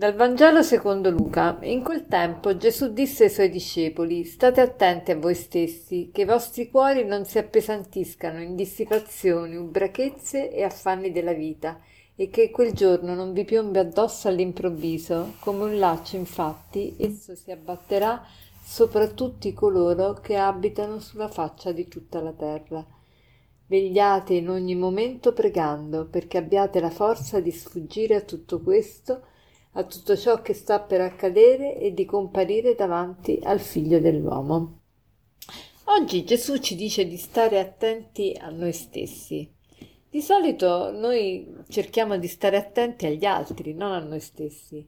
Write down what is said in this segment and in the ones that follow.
Dal Vangelo secondo Luca. In quel tempo Gesù disse ai suoi discepoli: State attenti a voi stessi, che i vostri cuori non si appesantiscano in dissipazioni, ubriachezze e affanni della vita, e che quel giorno non vi piombi addosso all'improvviso. Come un laccio, infatti, esso si abbatterà sopra tutti coloro che abitano sulla faccia di tutta la terra. Vegliate in ogni momento pregando, perché abbiate la forza di sfuggire a tutto questo a tutto ciò che sta per accadere e di comparire davanti al figlio dell'uomo. Oggi Gesù ci dice di stare attenti a noi stessi. Di solito noi cerchiamo di stare attenti agli altri, non a noi stessi.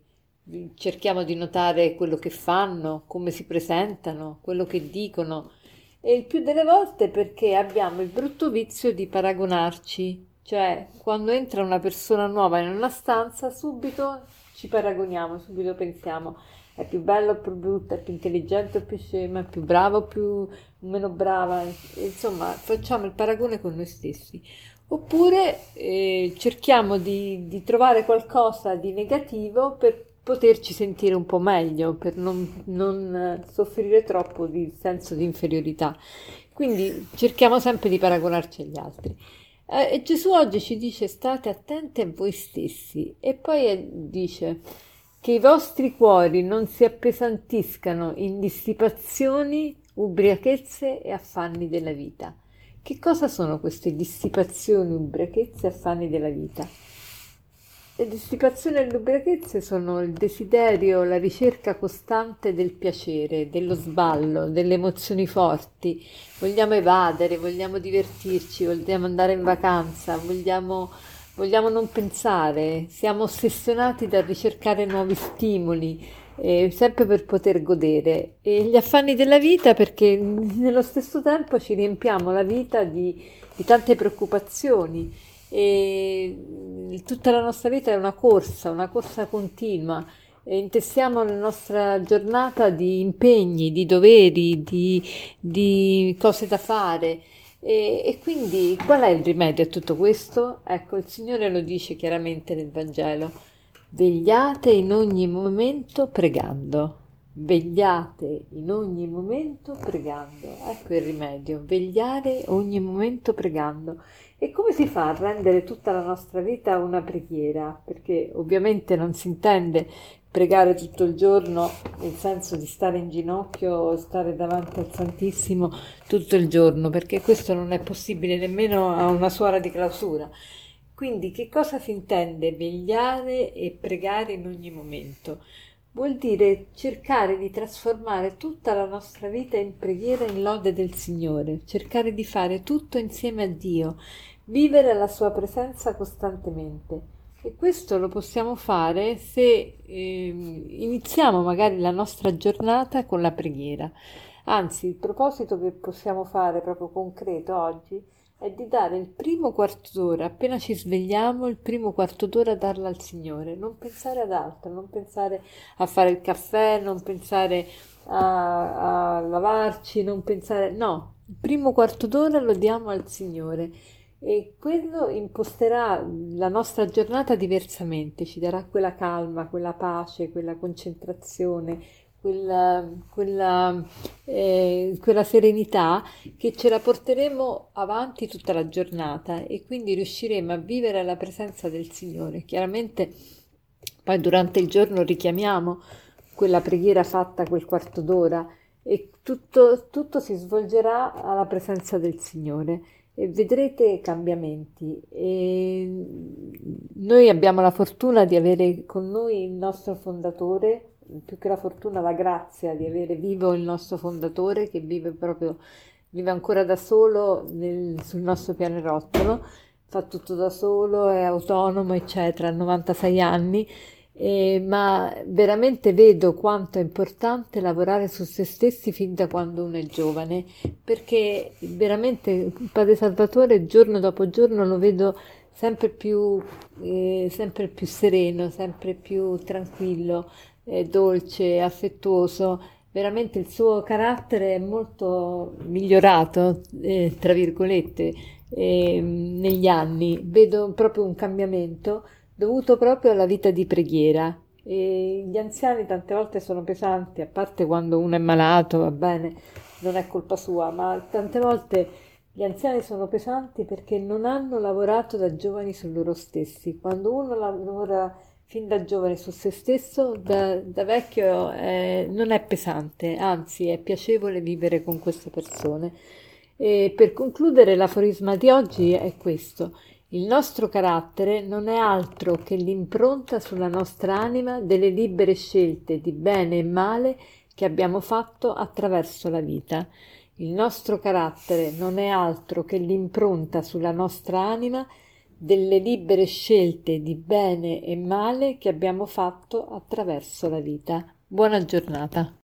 Cerchiamo di notare quello che fanno, come si presentano, quello che dicono e il più delle volte perché abbiamo il brutto vizio di paragonarci, cioè quando entra una persona nuova in una stanza subito ci paragoniamo, subito pensiamo è più bella o più brutta, è più intelligente o più scema, è più brava o più meno brava, insomma facciamo il paragone con noi stessi. Oppure eh, cerchiamo di, di, trovare qualcosa di negativo per poterci sentire un po' meglio, per non, non soffrire troppo di senso di inferiorità. Quindi cerchiamo sempre di paragonarci agli altri. Eh, Gesù oggi ci dice state attenti a voi stessi e poi eh, dice che i vostri cuori non si appesantiscano in dissipazioni, ubriachezze e affanni della vita. Che cosa sono queste dissipazioni, ubriachezze e affanni della vita? Le dissipazioni e le ubriachezze sono il desiderio, la ricerca costante del piacere, dello sballo, delle emozioni forti. Vogliamo evadere, vogliamo divertirci, vogliamo andare in vacanza, vogliamo, vogliamo non pensare, siamo ossessionati dal ricercare nuovi stimoli, eh, sempre per poter godere. E gli affanni della vita perché nello stesso tempo ci riempiamo la vita di, di tante preoccupazioni e tutta la nostra vita è una corsa, una corsa continua. E intessiamo la nostra giornata di impegni, di doveri, di, di cose da fare. E, e, quindi qual è il rimedio a tutto questo? Ecco, il Signore lo dice chiaramente nel Vangelo. Vegliate in ogni momento pregando. Vegliate in ogni momento pregando. Ecco il rimedio. Vegliare ogni momento pregando. E come si fa a rendere tutta la nostra vita una preghiera? Perché ovviamente non si intende pregare tutto il giorno nel senso di stare in ginocchio stare davanti al Santissimo tutto il giorno, perché questo non è possibile nemmeno a una suora di clausura. Quindi che cosa si intende vegliare e pregare in ogni momento? Vuol dire cercare di trasformare tutta la nostra vita in preghiera in lode del Signore, cercare di fare tutto insieme a Dio vivere la sua presenza costantemente. E questo lo possiamo fare se eh, iniziamo magari la nostra giornata con la preghiera. Anzi, il proposito che possiamo fare proprio concreto oggi è di dare il primo quarto d'ora, appena ci svegliamo, il primo quarto d'ora darla al Signore, non pensare ad altro, non pensare a fare il caffè, non pensare a, a lavarci, non pensare... No, il primo quarto d'ora lo diamo al Signore e quello imposterà la nostra giornata diversamente, ci darà quella calma, quella pace, quella concentrazione, quella, quella, eh, quella serenità che ce la porteremo avanti tutta la giornata e quindi riusciremo a vivere alla presenza del Signore. Chiaramente poi durante il giorno richiamiamo quella preghiera fatta quel quarto d'ora e tutto, tutto si svolgerà alla presenza del Signore e vedrete cambiamenti. E noi abbiamo la fortuna di avere con noi il nostro fondatore, più che la fortuna, la grazia di avere vivo il nostro fondatore che vive proprio, vive ancora da solo nel, sul nostro pianerottolo, fa tutto da solo, è autonomo, eccetera, ha 96 anni eh, ma veramente vedo quanto è importante lavorare su se stessi fin da quando uno è giovane, perché veramente il Padre Salvatore giorno dopo giorno lo vedo sempre più, eh, sempre più sereno, sempre più tranquillo, eh, dolce, affettuoso. Veramente il suo carattere è molto migliorato, eh, tra virgolette, ehm, negli anni. Vedo proprio un cambiamento dovuto proprio alla vita di preghiera E gli anziani tante volte sono pesanti, a parte quando uno è malato, va bene, non è colpa sua, ma tante volte gli anziani sono pesanti perché non hanno lavorato da giovani su loro stessi. Quando uno lavora fin da giovane su se stesso, da, da vecchio eh, non è pesante, anzi è piacevole vivere con queste persone. E per concludere, l'aforisma di oggi è questo. Il nostro carattere non è altro che l'impronta sulla nostra anima delle libere scelte di bene e male che abbiamo fatto attraverso la vita. Il nostro carattere non è altro che l'impronta sulla nostra anima delle libere scelte di bene e male che abbiamo fatto attraverso la vita. Buona giornata.